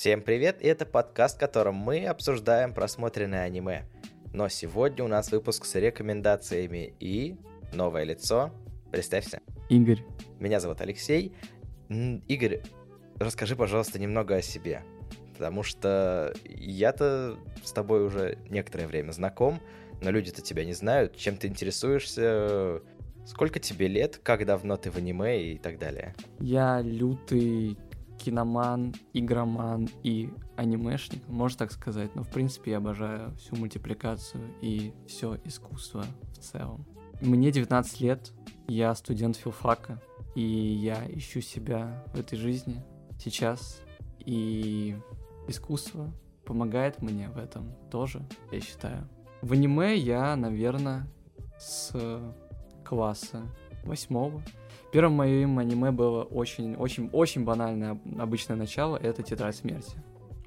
Всем привет, и это подкаст, в котором мы обсуждаем просмотренное аниме. Но сегодня у нас выпуск с рекомендациями и новое лицо. Представься. Игорь. Меня зовут Алексей. Игорь, расскажи, пожалуйста, немного о себе. Потому что я-то с тобой уже некоторое время знаком, но люди-то тебя не знают, чем ты интересуешься, сколько тебе лет, как давно ты в аниме и так далее. Я лютый киноман, игроман и анимешник, можно так сказать. Но, в принципе, я обожаю всю мультипликацию и все искусство в целом. Мне 19 лет, я студент филфака, и я ищу себя в этой жизни сейчас. И искусство помогает мне в этом тоже, я считаю. В аниме я, наверное, с класса восьмого Первым моим аниме было очень, очень, очень банальное обычное начало. Это Тетрадь смерти.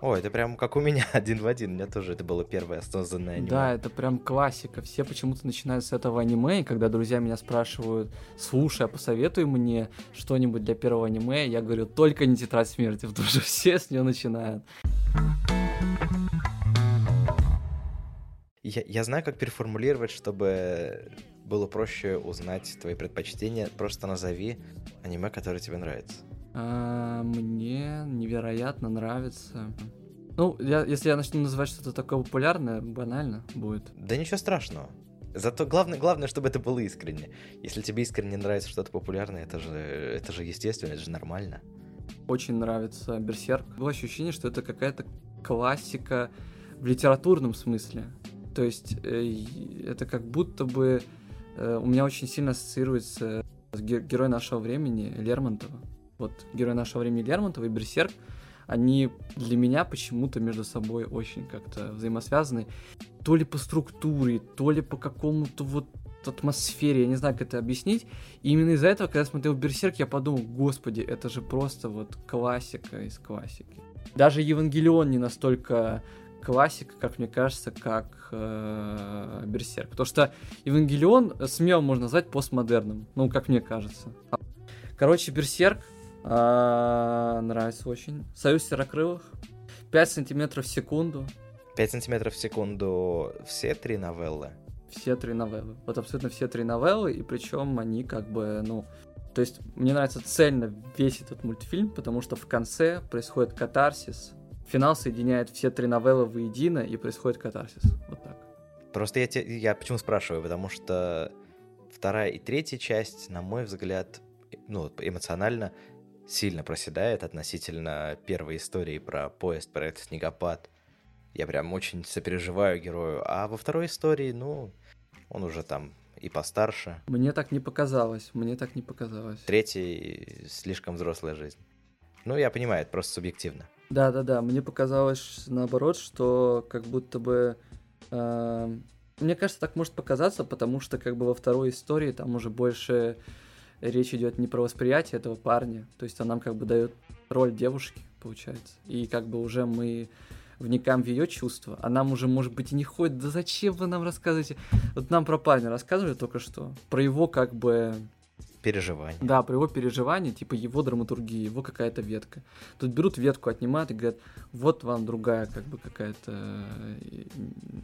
О, это прям как у меня один в один. У меня тоже это было первое осознанное аниме. Да, это прям классика. Все почему-то начинают с этого аниме, и когда друзья меня спрашивают, слушай, а посоветуй мне что-нибудь для первого аниме, я говорю, только не Тетрадь смерти, потому что все с нее начинают. Я, я знаю, как переформулировать, чтобы было проще узнать твои предпочтения. Просто назови аниме, которое тебе нравится. А, мне невероятно нравится. Ну, я, если я начну называть что-то такое популярное, банально будет. Да ничего страшного. Зато главное, главное, чтобы это было искренне. Если тебе искренне нравится что-то популярное, это же, это же естественно, это же нормально. Очень нравится Берсерк. Было ощущение, что это какая-то классика в литературном смысле. То есть э, это как будто бы у меня очень сильно ассоциируется с герой нашего времени Лермонтова. Вот герой нашего времени Лермонтова и Берсерк, они для меня почему-то между собой очень как-то взаимосвязаны. То ли по структуре, то ли по какому-то вот атмосфере, я не знаю, как это объяснить. И именно из-за этого, когда я смотрел Берсерк, я подумал, господи, это же просто вот классика из классики. Даже Евангелион не настолько классика, как мне кажется, как э, Берсерк. Потому что Евангелион смело можно назвать постмодерном, ну, как мне кажется. Короче, Берсерк э, нравится очень. Союз серокрылых. 5 сантиметров в секунду. 5 сантиметров в секунду все три новеллы? Все три новеллы. Вот абсолютно все три новеллы, и причем они как бы, ну, то есть мне нравится цельно весь этот мультфильм, потому что в конце происходит катарсис, финал соединяет все три новеллы воедино, и происходит катарсис. Вот так. Просто я, те, я почему спрашиваю, потому что вторая и третья часть, на мой взгляд, ну, эмоционально сильно проседает относительно первой истории про поезд, про этот снегопад. Я прям очень сопереживаю герою. А во второй истории, ну, он уже там и постарше. Мне так не показалось, мне так не показалось. Третий слишком взрослая жизнь. Ну, я понимаю, это просто субъективно. Да-да-да, мне показалось наоборот, что как будто бы... Э, мне кажется, так может показаться, потому что как бы во второй истории там уже больше речь идет не про восприятие этого парня, то есть он нам как бы дает роль девушки, получается. И как бы уже мы вникаем в ее чувства, а нам уже, может быть, и не ходит, да зачем вы нам рассказываете? Вот нам про парня рассказывали только что, про его как бы переживания. Да, про его переживания, типа его драматургии, его какая-то ветка. Тут берут ветку, отнимают и говорят, вот вам другая, как бы какая-то э,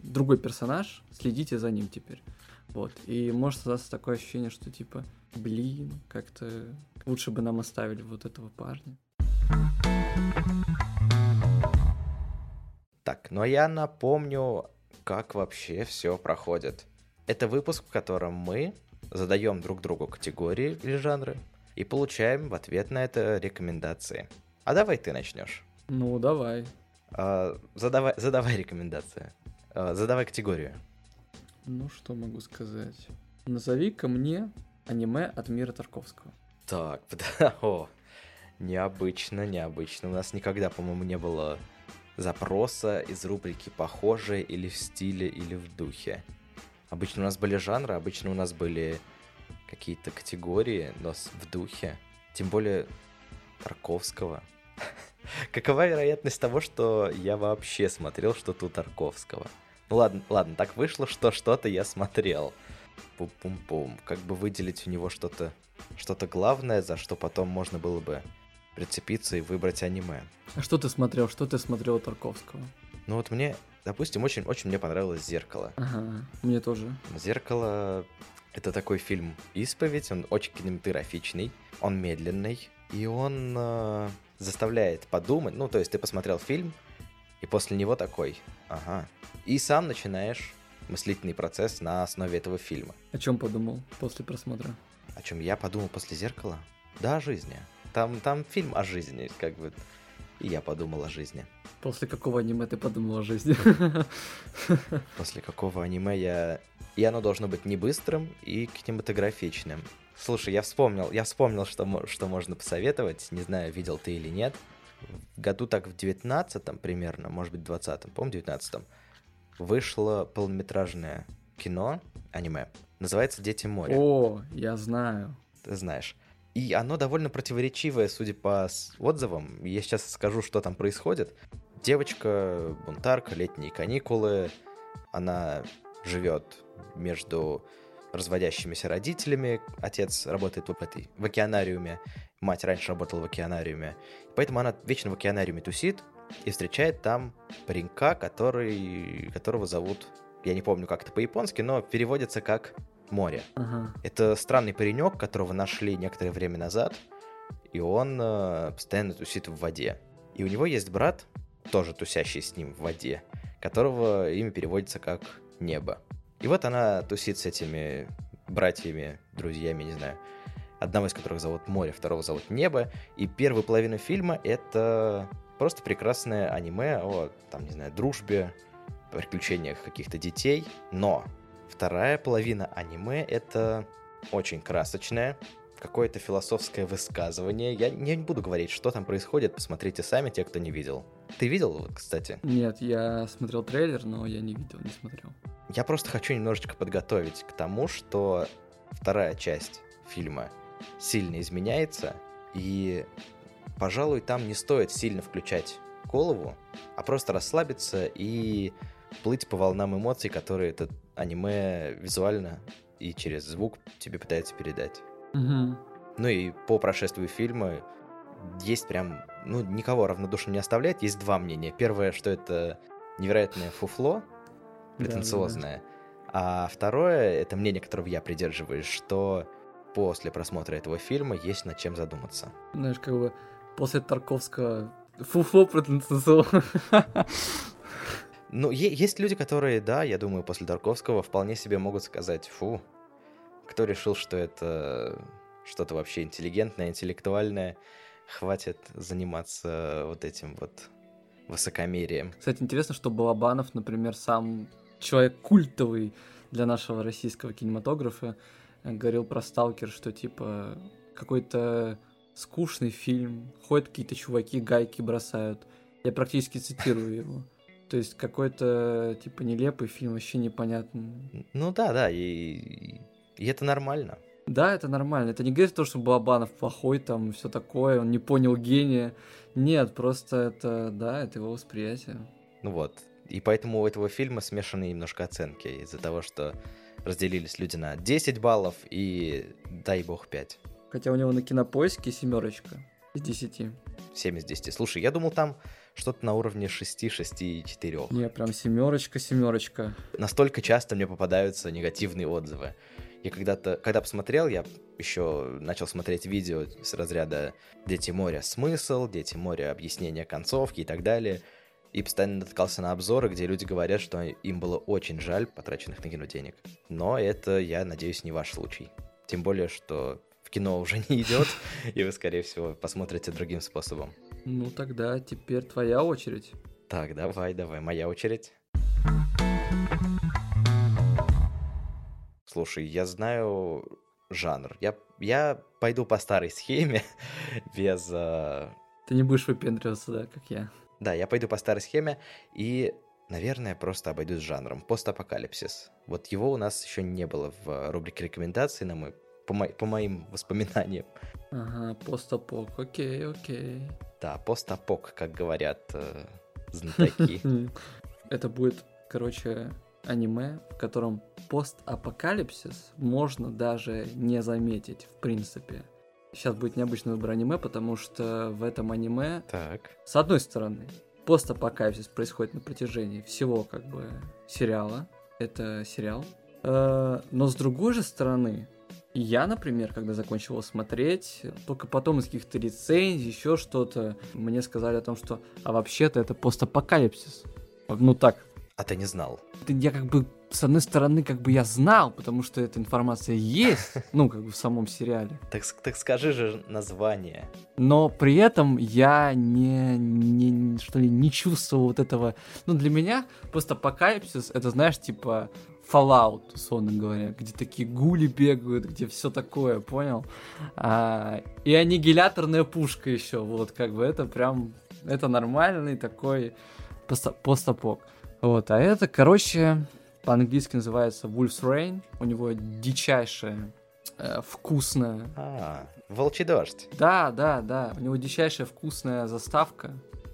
другой персонаж, следите за ним теперь. Вот. И может создаться такое ощущение, что типа, блин, как-то лучше бы нам оставили вот этого парня. Так, но я напомню, как вообще все проходит. Это выпуск, в котором мы задаем друг другу категории или жанры и получаем в ответ на это рекомендации. А давай ты начнешь. Ну, давай. А, задавай, задавай рекомендации. А, задавай категорию. Ну, что могу сказать? Назови-ка мне аниме от мира Тарковского. Так, о, необычно, необычно. У нас никогда, по-моему, не было запроса из рубрики «Похоже» или в стиле, или в духе. Обычно у нас были жанры, обычно у нас были какие-то категории, но в духе. Тем более Тарковского. Какова вероятность того, что я вообще смотрел что-то у Тарковского? Ну ладно, ладно, так вышло, что что-то я смотрел. Пум-пум-пум. Как бы выделить у него что-то что-то главное, за что потом можно было бы прицепиться и выбрать аниме. А что ты смотрел? Что ты смотрел у Тарковского? Ну вот мне, допустим, очень-очень мне понравилось «Зеркало». Ага, мне тоже. «Зеркало» — это такой фильм «Исповедь», он очень кинематографичный, он медленный, и он э, заставляет подумать, ну, то есть ты посмотрел фильм, и после него такой, ага, и сам начинаешь мыслительный процесс на основе этого фильма. О чем подумал после просмотра? О чем я подумал после зеркала? Да, о жизни. Там, там фильм о жизни, как бы. И я подумал о жизни. После какого аниме ты подумал о жизни? После какого аниме я... И оно должно быть не быстрым и кинематографичным. Слушай, я вспомнил, я вспомнил, что, что можно посоветовать. Не знаю, видел ты или нет. В году так в 19-м примерно, может быть, 20-м, по-моему, 19-м, вышло полнометражное кино, аниме. Называется «Дети моря». О, я знаю. Ты знаешь. И оно довольно противоречивое, судя по отзывам. Я сейчас скажу, что там происходит. Девочка, бунтарка, летние каникулы. Она живет между разводящимися родителями. Отец работает в, этой, в океанариуме. Мать раньше работала в океанариуме. Поэтому она вечно в океанариуме тусит и встречает там паренька, который, которого зовут... Я не помню, как это по-японски, но переводится как море. Ага. Это странный паренек, которого нашли некоторое время назад, и он э, постоянно тусит в воде. И у него есть брат, тоже тусящий с ним в воде, которого имя переводится как небо. И вот она тусит с этими братьями, друзьями, не знаю, одного из которых зовут Море, второго зовут Небо. И первая половина фильма — это просто прекрасное аниме о, там, не знаю, дружбе, приключениях каких-то детей. Но Вторая половина аниме — это очень красочное, какое-то философское высказывание. Я не буду говорить, что там происходит, посмотрите сами, те, кто не видел. Ты видел, кстати? Нет, я смотрел трейлер, но я не видел, не смотрел. Я просто хочу немножечко подготовить к тому, что вторая часть фильма сильно изменяется, и, пожалуй, там не стоит сильно включать голову, а просто расслабиться и плыть по волнам эмоций, которые этот аниме визуально и через звук тебе пытается передать. Угу. Ну и по прошествию фильма есть прям, ну, никого равнодушно не оставляет. Есть два мнения. Первое, что это невероятное фуфло, претенциозное. Да, да, да. А второе, это мнение, которого я придерживаюсь, что после просмотра этого фильма есть над чем задуматься. Знаешь, как бы после Тарковского фуфло претенциозное. Ну, есть люди, которые, да, я думаю, после Дарковского вполне себе могут сказать, фу, кто решил, что это что-то вообще интеллигентное, интеллектуальное, хватит заниматься вот этим вот высокомерием. Кстати, интересно, что Балабанов, например, сам человек культовый для нашего российского кинематографа, говорил про «Сталкер», что типа какой-то скучный фильм, ходят какие-то чуваки, гайки бросают. Я практически цитирую его. То есть какой-то, типа, нелепый фильм, вообще непонятный. Ну да, да, и, и это нормально. Да, это нормально. Это не говорит то, что Балабанов плохой, там, все такое, он не понял гения. Нет, просто это, да, это его восприятие. Ну вот. И поэтому у этого фильма смешанные немножко оценки из-за того, что разделились люди на 10 баллов и, дай бог, 5. Хотя у него на кинопоиске семерочка из 10. 7 из 10. Слушай, я думал, там что-то на уровне 6, 6 и 4. Не, прям семерочка, семерочка. Настолько часто мне попадаются негативные отзывы. Я когда-то, когда посмотрел, я еще начал смотреть видео с разряда «Дети моря. Смысл», «Дети моря. Объяснение концовки» и так далее. И постоянно натыкался на обзоры, где люди говорят, что им было очень жаль потраченных на кино денег. Но это, я надеюсь, не ваш случай. Тем более, что в кино уже не идет, и вы, скорее всего, посмотрите другим способом. Ну тогда теперь твоя очередь. Так, давай, давай, моя очередь. Слушай, я знаю жанр. Я, я пойду по старой схеме, без... Uh... Ты не будешь выпендриваться, да, как я. Да, я пойду по старой схеме и, наверное, просто обойдусь жанром. Постапокалипсис. Вот его у нас еще не было в рубрике рекомендаций, на мой по, мо- по моим воспоминаниям. Ага, постапок, окей, окей. Да, постапок, как говорят э, знатоки. Это будет, короче, аниме, в котором постапокалипсис можно даже не заметить, в принципе. Сейчас будет необычный выбор аниме, потому что в этом аниме, Так. с одной стороны, постапокалипсис происходит на протяжении всего как бы сериала. Это сериал. Э, Но с другой же стороны, я, например, когда закончил его смотреть, только потом из каких-то рецензий, еще что-то, мне сказали о том, что а вообще-то это постапокалипсис. Ну так, А ты не знал? я как бы с одной стороны как бы я знал, потому что эта информация есть, ну как бы в самом сериале. Так, так скажи же название. Но при этом я не, не, что ли, не чувствовал вот этого. Ну, для меня просто апокалипсис, это, знаешь, типа Fallout, условно говоря, где такие гули бегают, где все такое, понял? А, и аннигиляторная пушка еще, вот, как бы это прям, это нормальный такой поста- постапок. Вот, а это, короче, по-английски называется Wolf's Rain, у него дичайшая, э, вкусная А, Волчий дождь. да, да, да. У него дичайшая вкусная заставка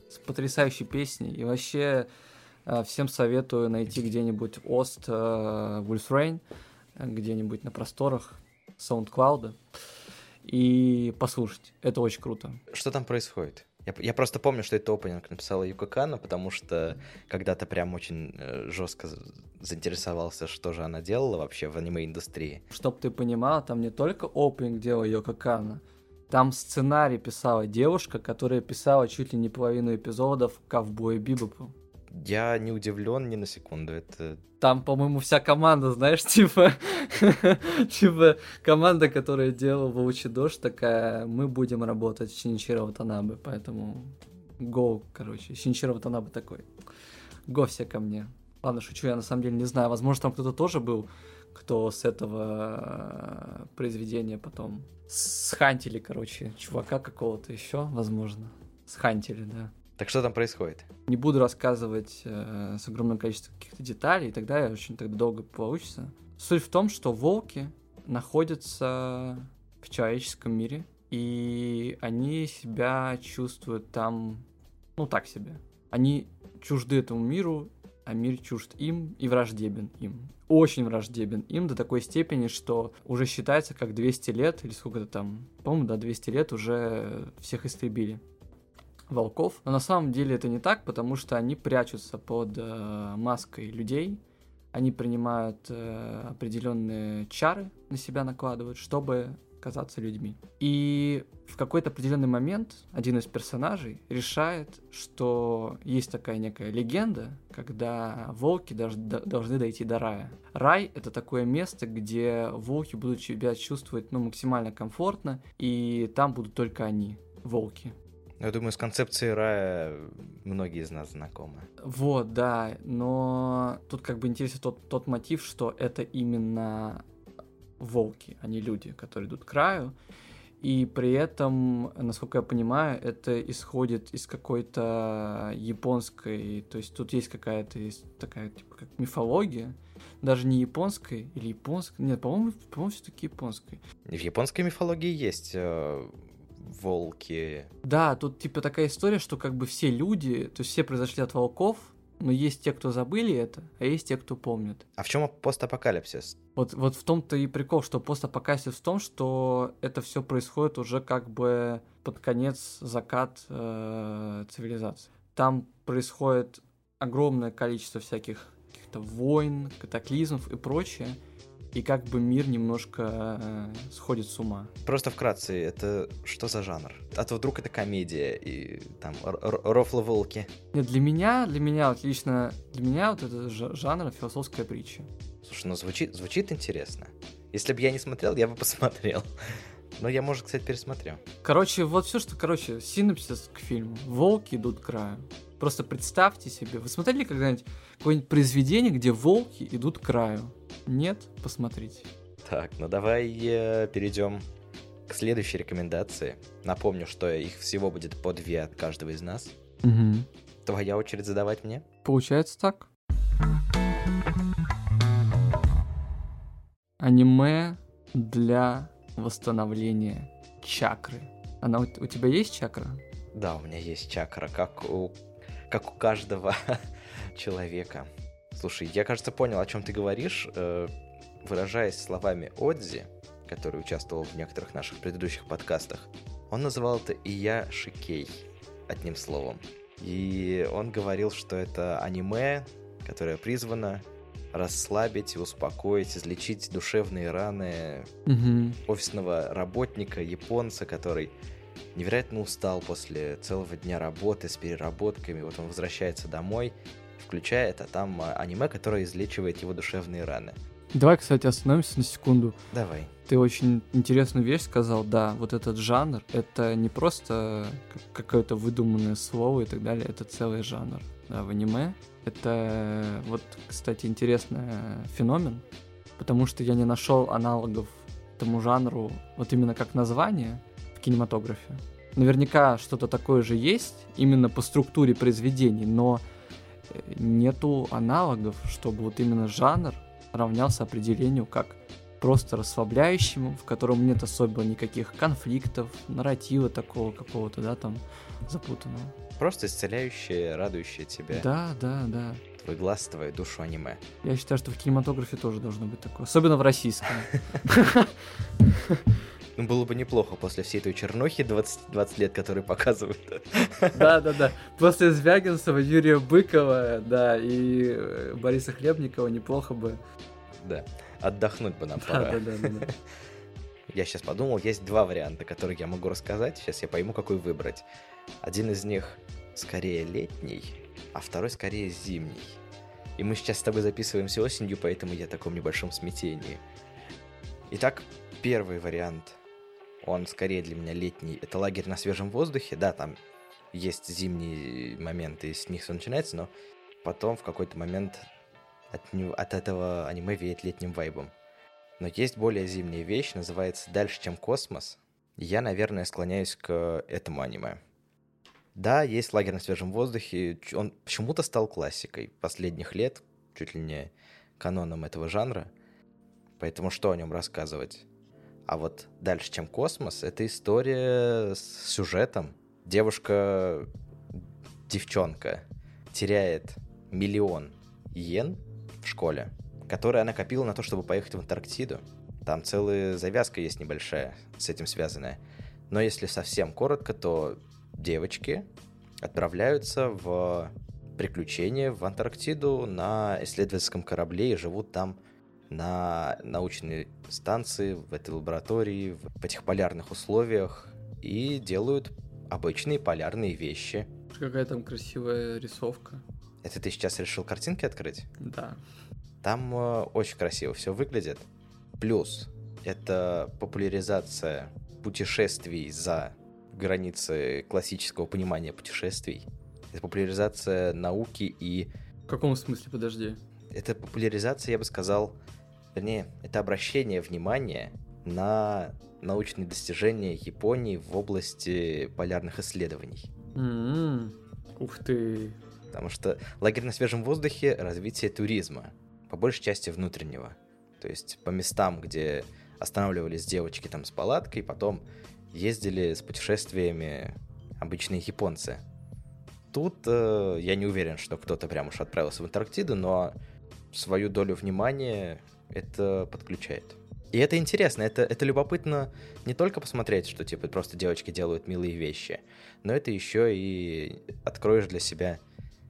с потрясающей песней. И вообще э, всем советую найти где-нибудь Ост э, Wolf's Rain, где-нибудь на просторах SoundCloud и послушать. Это очень круто. Что там происходит? Я, я просто помню, что это опенинг написала Юка Кана, потому что когда-то прям очень э, жестко заинтересовался, что же она делала вообще в аниме-индустрии. Чтоб ты понимал, там не только опенинг делала Йоко Кано, там сценарий писала девушка, которая писала чуть ли не половину эпизодов Ковбоя Бибопа. Я не удивлен ни на секунду. Это Там, по-моему, вся команда, знаешь, типа, типа команда, которая делала Волчий дождь, такая, мы будем работать с Шиничиро Ватанабе, поэтому го, короче, Шиничиро Ватанабе такой, го все ко мне. Ладно, шучу, я на самом деле не знаю, возможно, там кто-то тоже был, кто с этого э, произведения потом схантили, короче, чувака какого-то еще, возможно. Схантили, да. Так что там происходит? Не буду рассказывать э, с огромным количеством каких-то деталей, и тогда очень тогда долго получится. Суть в том, что волки находятся в человеческом мире, и они себя чувствуют там, ну так себе. Они чужды этому миру, а мир чужд им и враждебен им. Очень враждебен им до такой степени, что уже считается как 200 лет, или сколько-то там, по-моему, да, 200 лет уже всех истребили волков. Но на самом деле это не так, потому что они прячутся под э, маской людей. Они принимают э, определенные чары на себя накладывают, чтобы казаться людьми. И в какой-то определенный момент один из персонажей решает, что есть такая некая легенда, когда волки должны дойти до рая. Рай — это такое место, где волки будут себя чувствовать ну, максимально комфортно, и там будут только они, волки. Я думаю, с концепцией рая многие из нас знакомы. Вот, да, но тут как бы интересен тот, тот мотив, что это именно волки, а не люди, которые идут к краю. И при этом, насколько я понимаю, это исходит из какой-то японской, то есть тут есть какая-то есть такая типа как мифология, даже не японской или японской, нет, по-моему, по-моему, все-таки японской. В японской мифологии есть э, волки. Да, тут типа такая история, что как бы все люди, то есть все произошли от волков, но есть те, кто забыли это, а есть те, кто помнят. А в чем постапокалипсис? Вот, вот в том-то и прикол, что постапокалипсис в том, что это все происходит уже как бы под конец закат э, цивилизации. Там происходит огромное количество всяких каких-то войн, катаклизмов и прочее, и как бы мир немножко э, сходит с ума. Просто вкратце, это что за жанр? А то вдруг это комедия и там р- р- рофлы-волки. Нет, для меня, для меня вот лично, для меня вот это жанр философская притча. Слушай, ну звучит, звучит интересно. Если бы я не смотрел, я бы посмотрел. Но я, может, кстати, пересмотрю. Короче, вот все, что, короче, синопсис к фильму. Волки идут к краю. Просто представьте себе. Вы смотрели когда-нибудь какое-нибудь произведение, где волки идут к краю? Нет? Посмотрите. Так, ну давай э, перейдем к следующей рекомендации. Напомню, что их всего будет по две от каждого из нас. Угу. Твоя очередь задавать мне. Получается так. Аниме для восстановления чакры. Она у, у тебя есть чакра? Да, у меня есть чакра, как у, как у каждого человека. Слушай, я, кажется, понял, о чем ты говоришь. Э, выражаясь словами Одзи, который участвовал в некоторых наших предыдущих подкастах, он называл это «Ия Шикей», одним словом. И он говорил, что это аниме, которое призвано расслабить, успокоить, излечить душевные раны Мгм. офисного работника, японца, который невероятно устал после целого дня работы с переработками. Вот он возвращается домой, включает, а там а, аниме, которое излечивает его душевные раны. Давай, кстати, остановимся на секунду. Давай. Ты очень интересную вещь сказал, да, вот этот жанр, это не просто как- какое-то выдуманное слово и так далее, это целый жанр, да, в аниме. Это вот, кстати, интересный феномен, потому что я не нашел аналогов этому жанру вот именно как название кинематографе. Наверняка что-то такое же есть именно по структуре произведений, но э, нету аналогов, чтобы вот именно жанр равнялся определению как просто расслабляющему, в котором нет особо никаких конфликтов, нарратива такого какого-то, да, там, запутанного. Просто исцеляющее, радующее тебя. Да, да, да. Твой глаз, твою душу аниме. Я считаю, что в кинематографе тоже должно быть такое, особенно в российском. Ну, было бы неплохо после всей той чернухи 20, 20 лет, которые показывают. Да, да, да. После Звягинцева, Юрия Быкова, да, и э, Бориса Хлебникова неплохо бы. Да. Отдохнуть бы нам Да, пора. да, да, да, да. Я сейчас подумал, есть два варианта, которые я могу рассказать. Сейчас я пойму, какой выбрать. Один из них скорее летний, а второй скорее зимний. И мы сейчас с тобой записываемся осенью, поэтому я в таком небольшом смятении. Итак, первый вариант, он скорее для меня летний. Это лагерь на свежем воздухе. Да, там есть зимние моменты, с них все начинается, но потом в какой-то момент от, от этого аниме веет летним вайбом. Но есть более зимняя вещь, называется «Дальше, чем космос». Я, наверное, склоняюсь к этому аниме. Да, есть лагерь на свежем воздухе. Он почему-то стал классикой последних лет, чуть ли не каноном этого жанра. Поэтому что о нем рассказывать? А вот дальше, чем космос, это история с сюжетом. Девушка, девчонка, теряет миллион йен в школе, который она копила на то, чтобы поехать в Антарктиду. Там целая завязка есть небольшая с этим связанная. Но если совсем коротко, то девочки отправляются в приключения в Антарктиду на исследовательском корабле и живут там на научной станции, в этой лаборатории, в этих полярных условиях и делают обычные полярные вещи. Какая там красивая рисовка. Это ты сейчас решил картинки открыть? Да. Там э, очень красиво все выглядит. Плюс это популяризация путешествий за границы классического понимания путешествий. Это популяризация науки и В каком смысле, подожди? это популяризация, я бы сказал, вернее, это обращение внимания на научные достижения Японии в области полярных исследований. М, Ух ты. Потому что лагерь на свежем воздухе — развитие туризма, по большей части внутреннего. То есть по местам, где останавливались девочки там с палаткой, потом ездили с путешествиями обычные японцы. Тут э, я не уверен, что кто-то прям уж отправился в Антарктиду, но свою долю внимания это подключает. И это интересно, это, это любопытно не только посмотреть, что типа просто девочки делают милые вещи, но это еще и откроешь для себя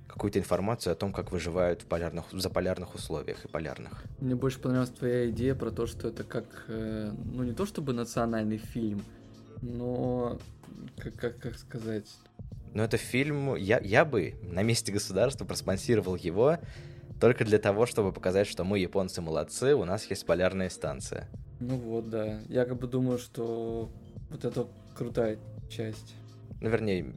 какую-то информацию о том, как выживают в полярных, в заполярных условиях и полярных. Мне больше понравилась твоя идея про то, что это как, э, ну не то чтобы национальный фильм, но как, как, как сказать, Но это фильм, я, я бы на месте государства проспонсировал его только для того, чтобы показать, что мы, японцы, молодцы, у нас есть полярная станция. ну вот, да. Я как бы думаю, что вот это крутая часть. Ну, вернее,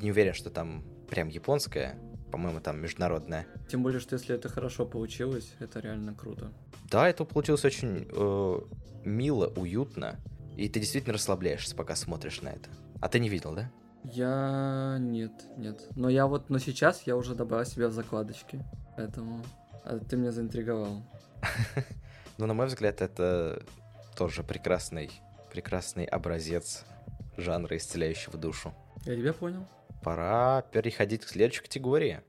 не уверен, что там прям японская, по-моему, там международная. Тем более, что если это хорошо получилось, это реально круто. Да, это получилось очень э, мило, уютно, и ты действительно расслабляешься, пока смотришь на это. А ты не видел, да? Я нет, нет. Но я вот, но сейчас я уже добавил себя в закладочки, поэтому а ты меня заинтриговал. Но, на мой взгляд, это тоже прекрасный, прекрасный образец жанра, исцеляющего душу. Я тебя понял. Пора переходить к следующей категории.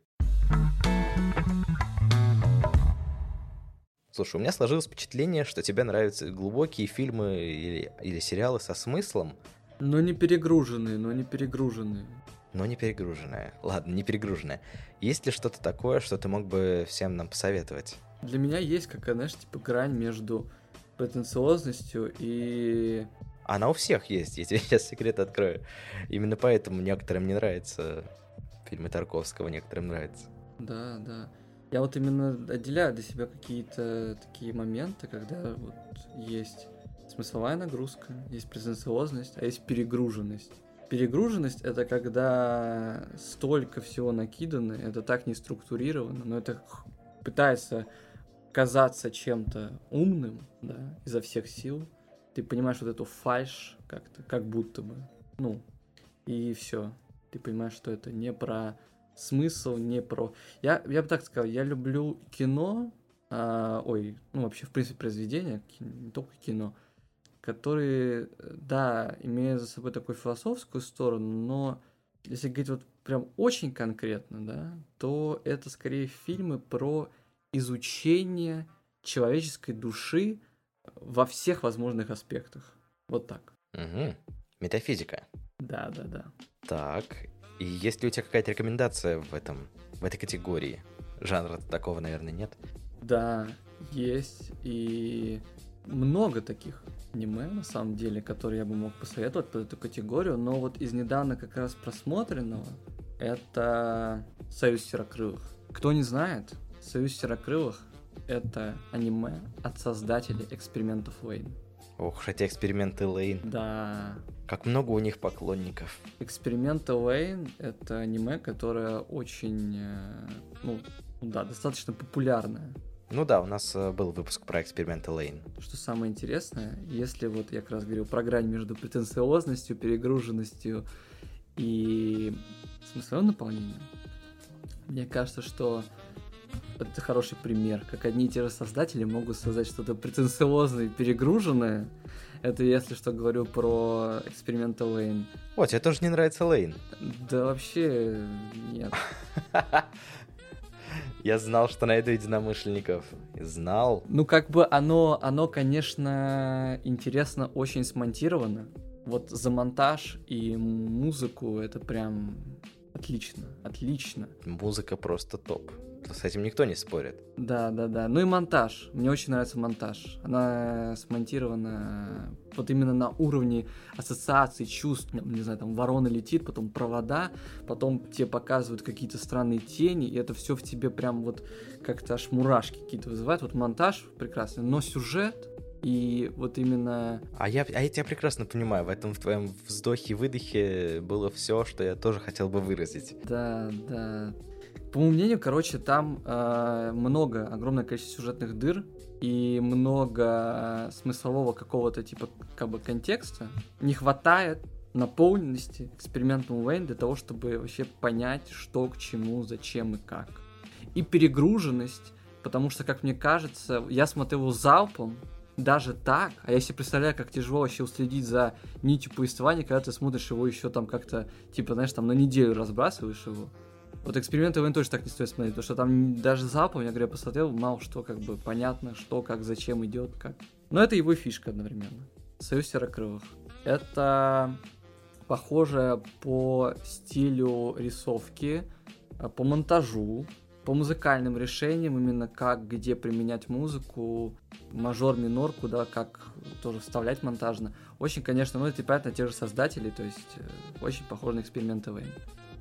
Слушай, у меня сложилось впечатление, что тебе нравятся глубокие фильмы или, или сериалы со смыслом. Но не перегруженные, но не перегруженные. Но не перегруженные. Ладно, не перегруженные. Есть ли что-то такое, что ты мог бы всем нам посоветовать? Для меня есть какая, знаешь, типа грань между претенциозностью и... Она у всех есть, я тебе сейчас секрет открою. Именно поэтому некоторым не нравятся фильмы Тарковского, некоторым нравятся. Да, да. Я вот именно отделяю для себя какие-то такие моменты, когда вот есть смысловая нагрузка, есть претенциозность, а есть перегруженность. Перегруженность это когда столько всего накидано, это так не структурировано, но это пытается казаться чем-то умным, да, изо всех сил. Ты понимаешь вот эту фальш как-то, как будто бы, ну, и все. Ты понимаешь, что это не про смысл, не про... Я, я бы так сказал, я люблю кино, а, ой, ну вообще, в принципе, произведения, не только кино, которые, да, имеют за собой такую философскую сторону, но если говорить вот прям очень конкретно, да, то это скорее фильмы про изучение человеческой души во всех возможных аспектах. Вот так. Угу. Метафизика. Да, да, да. Так, и есть ли у тебя какая-то рекомендация в этом, в этой категории? Жанра такого, наверное, нет? Да, есть. И много таких аниме, на самом деле, которые я бы мог посоветовать под эту категорию, но вот из недавно как раз просмотренного это «Союз Серокрылых». Кто не знает, «Союз Серокрылых» — это аниме от создателей экспериментов Лейн. Ох, эти эксперименты Лейн. Да. Как много у них поклонников. Эксперименты Лейн — это аниме, которое очень, э, ну, да, достаточно популярное. Ну да, у нас э, был выпуск про эксперименты Лейн. Что самое интересное, если вот я как раз говорил про грань между претенциозностью, перегруженностью и смысловым наполнением, мне кажется, что это хороший пример, как одни и те же создатели могут создать что-то претенциозное и перегруженное. Это если что говорю про эксперименты Лейн. О, тебе тоже не нравится Лейн? Да вообще нет. Я знал, что найду единомышленников. Знал. Ну, как бы оно, оно, конечно, интересно очень смонтировано. Вот за монтаж и музыку это прям отлично, отлично. Музыка просто топ. С этим никто не спорит. Да, да, да. Ну и монтаж. Мне очень нравится монтаж. Она смонтирована вот именно на уровне ассоциаций, чувств. Не знаю, там ворона летит, потом провода, потом тебе показывают какие-то странные тени, и это все в тебе прям вот как-то аж мурашки какие-то вызывает. Вот монтаж прекрасный, но сюжет и вот именно... А я, а я тебя прекрасно понимаю, в этом в твоем вздохе-выдохе было все, что я тоже хотел бы выразить. Да, да. По моему мнению, короче, там э, много, огромное количество сюжетных дыр и много смыслового какого-то типа как бы контекста. Не хватает наполненности экспериментом Уэйн для того, чтобы вообще понять, что к чему, зачем и как. И перегруженность, потому что, как мне кажется, я смотрел его залпом, даже так, а я себе представляю, как тяжело вообще уследить за нитью повествования, когда ты смотришь его еще там как-то, типа, знаешь, там на неделю разбрасываешь его. Вот эксперименты ВН тоже так не стоит смотреть, потому что там даже запом, я говорю, я посмотрел, мало что как бы понятно, что, как, зачем идет, как. Но это его фишка одновременно. Союз серокрылых. Это похоже по стилю рисовки, а, по монтажу, по музыкальным решениям, именно как, где применять музыку, мажор, минор, куда, как тоже вставлять монтажно. Очень, конечно, ну это, понятно, те же создатели, то есть э, очень похоже на эксперименты Вейн.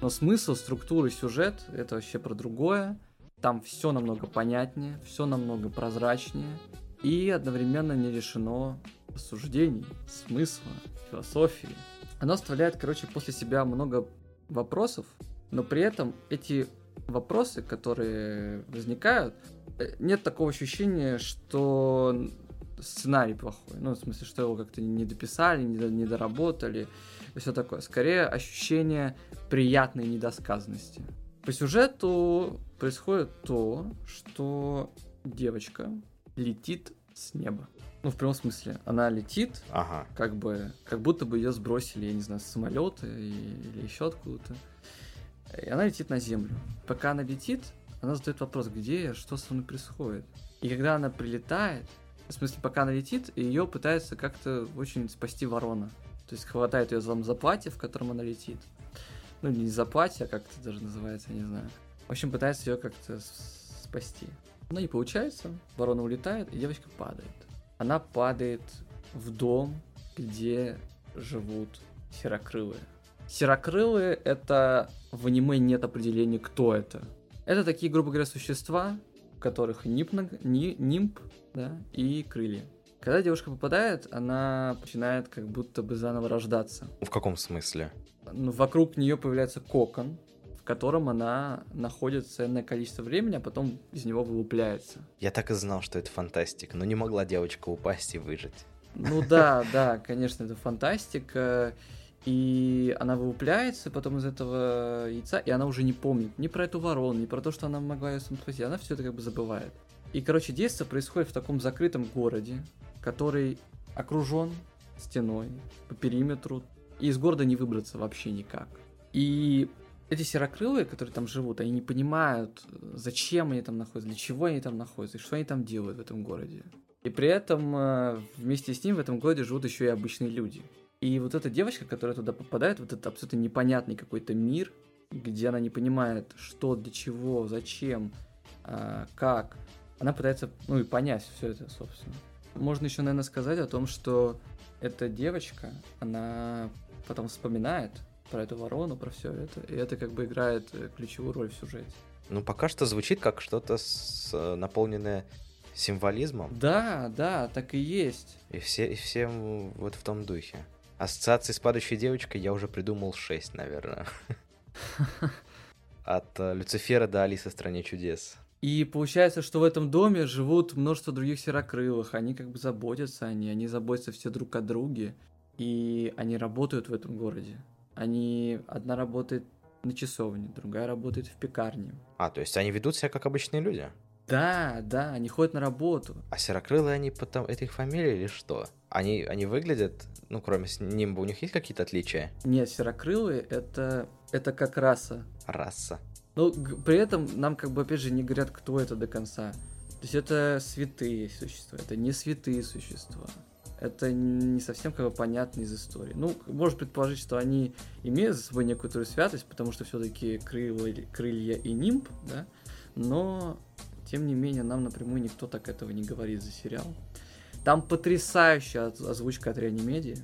Но смысл, структура, сюжет — это вообще про другое. Там все намного понятнее, все намного прозрачнее. И одновременно не решено рассуждений, смысла, философии. Оно оставляет, короче, после себя много вопросов, но при этом эти вопросы, которые возникают, э, нет такого ощущения, что сценарий плохой. Ну, в смысле, что его как-то не дописали, не доработали и все такое. Скорее ощущение приятной недосказанности. По сюжету происходит то, что девочка летит с неба. Ну, в прямом смысле, она летит, ага. как бы, как будто бы ее сбросили, я не знаю, с самолета или еще откуда-то. И она летит на землю. Пока она летит, она задает вопрос, где я, что со мной происходит. И когда она прилетает, в смысле, пока она летит, ее пытается как-то очень спасти ворона. То есть хватает ее за, платье, в котором она летит. Ну, не за платье, а как это даже называется, не знаю. В общем, пытается ее как-то спасти. Но не получается, ворона улетает, и девочка падает. Она падает в дом, где живут серокрылые. Серокрылые — это в аниме нет определения, кто это. Это такие, грубо говоря, существа, у которых нимб, нимб да, и крылья. Когда девушка попадает, она начинает как будто бы заново рождаться. В каком смысле? Ну, вокруг нее появляется кокон, в котором она находится ценное количество времени, а потом из него вылупляется. Я так и знал, что это фантастика, но не могла девочка упасть и выжить. Ну да, да, конечно, это фантастика. И она вылупляется потом из этого яйца, и она уже не помнит ни про эту ворону, ни про то, что она могла ее спасти. Она все это как бы забывает. И, короче, действие происходит в таком закрытом городе, который окружен стеной по периметру, и из города не выбраться вообще никак. И эти серокрылые, которые там живут, они не понимают, зачем они там находятся, для чего они там находятся, и что они там делают в этом городе. И при этом э, вместе с ним в этом городе живут еще и обычные люди. И вот эта девочка, которая туда попадает, вот этот абсолютно непонятный какой-то мир, где она не понимает, что, для чего, зачем, э, как, она пытается, ну и понять все это, собственно. Можно еще, наверное, сказать о том, что эта девочка, она потом вспоминает про эту ворону, про все это, и это как бы играет э, ключевую роль в сюжете. Ну, пока что звучит как что-то с, э, наполненное символизмом. Да, да, так и есть. И все, и всем вот в том духе. Ассоциации с падающей девочкой я уже придумал 6, наверное. От э, Люцифера до Алисы в стране чудес. И получается, что в этом доме живут множество других серокрылых, они как бы заботятся о ней, они заботятся все друг о друге, и они работают в этом городе. Они, одна работает на часовне, другая работает в пекарне. А, то есть они ведут себя как обычные люди? Да, да, они ходят на работу. А серокрылые они потом, это их фамилия или что? Они, они выглядят, ну, кроме нимба, у них есть какие-то отличия? Нет, серокрылые это, это как раса. Раса. Но при этом нам как бы опять же не говорят, кто это до конца. То есть это святые существа, это не святые существа. Это не совсем как бы понятно из истории. Ну, можно предположить, что они имеют за собой некоторую святость, потому что все-таки крылья, крылья и нимб, да, но тем не менее нам напрямую никто так этого не говорит за сериал. Там потрясающая озвучка от Реанимедии.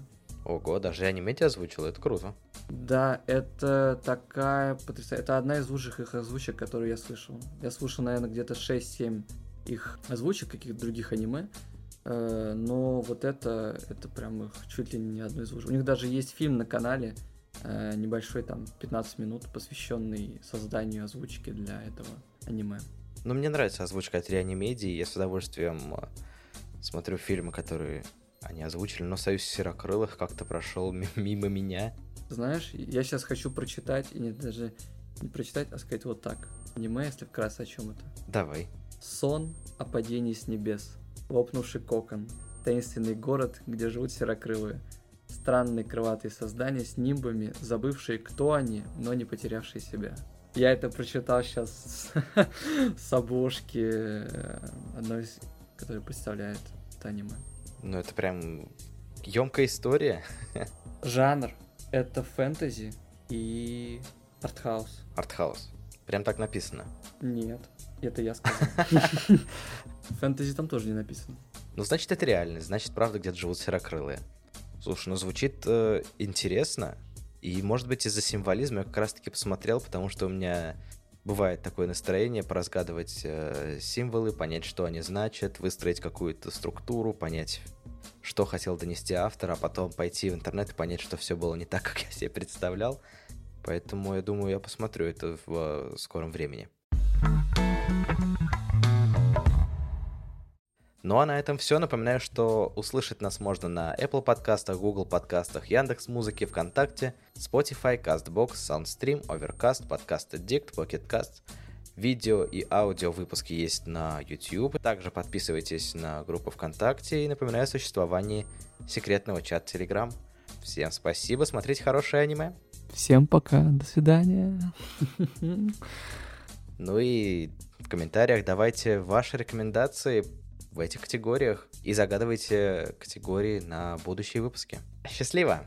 Ого, даже Реанимедия озвучила, это круто. Да, это такая потрясающая... Это одна из лучших их озвучек, которую я слышал. Я слушал, наверное, где-то 6-7 их озвучек каких-то других аниме. Э, но вот это, это прям их чуть ли не одно из лучших. У них даже есть фильм на канале, э, небольшой, там, 15 минут, посвященный созданию озвучки для этого аниме. Ну, мне нравится озвучка от Реанимедии, я с удовольствием э, смотрю фильмы, которые они озвучили, но Союз Серокрылых как-то прошел мимо меня. Знаешь, я сейчас хочу прочитать, и не, даже не прочитать, а сказать вот так. Аниме, если вкратце о чем это. Давай. Сон о падении с небес. Лопнувший кокон. Таинственный город, где живут серокрылые. Странные крылатые создания с нимбами, забывшие, кто они, но не потерявшие себя. Я это прочитал сейчас с обложки э, одной, которая представляет это аниме. Ну, это прям емкая история. Жанр это фэнтези и артхаус. Артхаус. Прям так написано. Нет, это я сказал. Фэнтези там тоже не написано. Ну, значит, это реальность. Значит, правда, где-то живут серокрылые. Слушай, ну звучит э, интересно. И, может быть, из-за символизма я как раз-таки посмотрел, потому что у меня бывает такое настроение поразгадывать э, символы, понять, что они значат, выстроить какую-то структуру, понять, что хотел донести автор, а потом пойти в интернет и понять, что все было не так, как я себе представлял. Поэтому я думаю, я посмотрю это в э, скором времени. Ну а на этом все. Напоминаю, что услышать нас можно на Apple подкастах, Google подкастах, Яндекс Музыке, ВКонтакте, Spotify, CastBox, SoundStream, Overcast, Podcast Addict, Pocket Cast. Видео и аудио выпуски есть на YouTube. Также подписывайтесь на группу ВКонтакте и напоминаю о существовании секретного чата Telegram. Всем спасибо, смотрите хорошее аниме. Всем пока, до свидания. Ну и в комментариях давайте ваши рекомендации в этих категориях и загадывайте категории на будущие выпуски. Счастливо!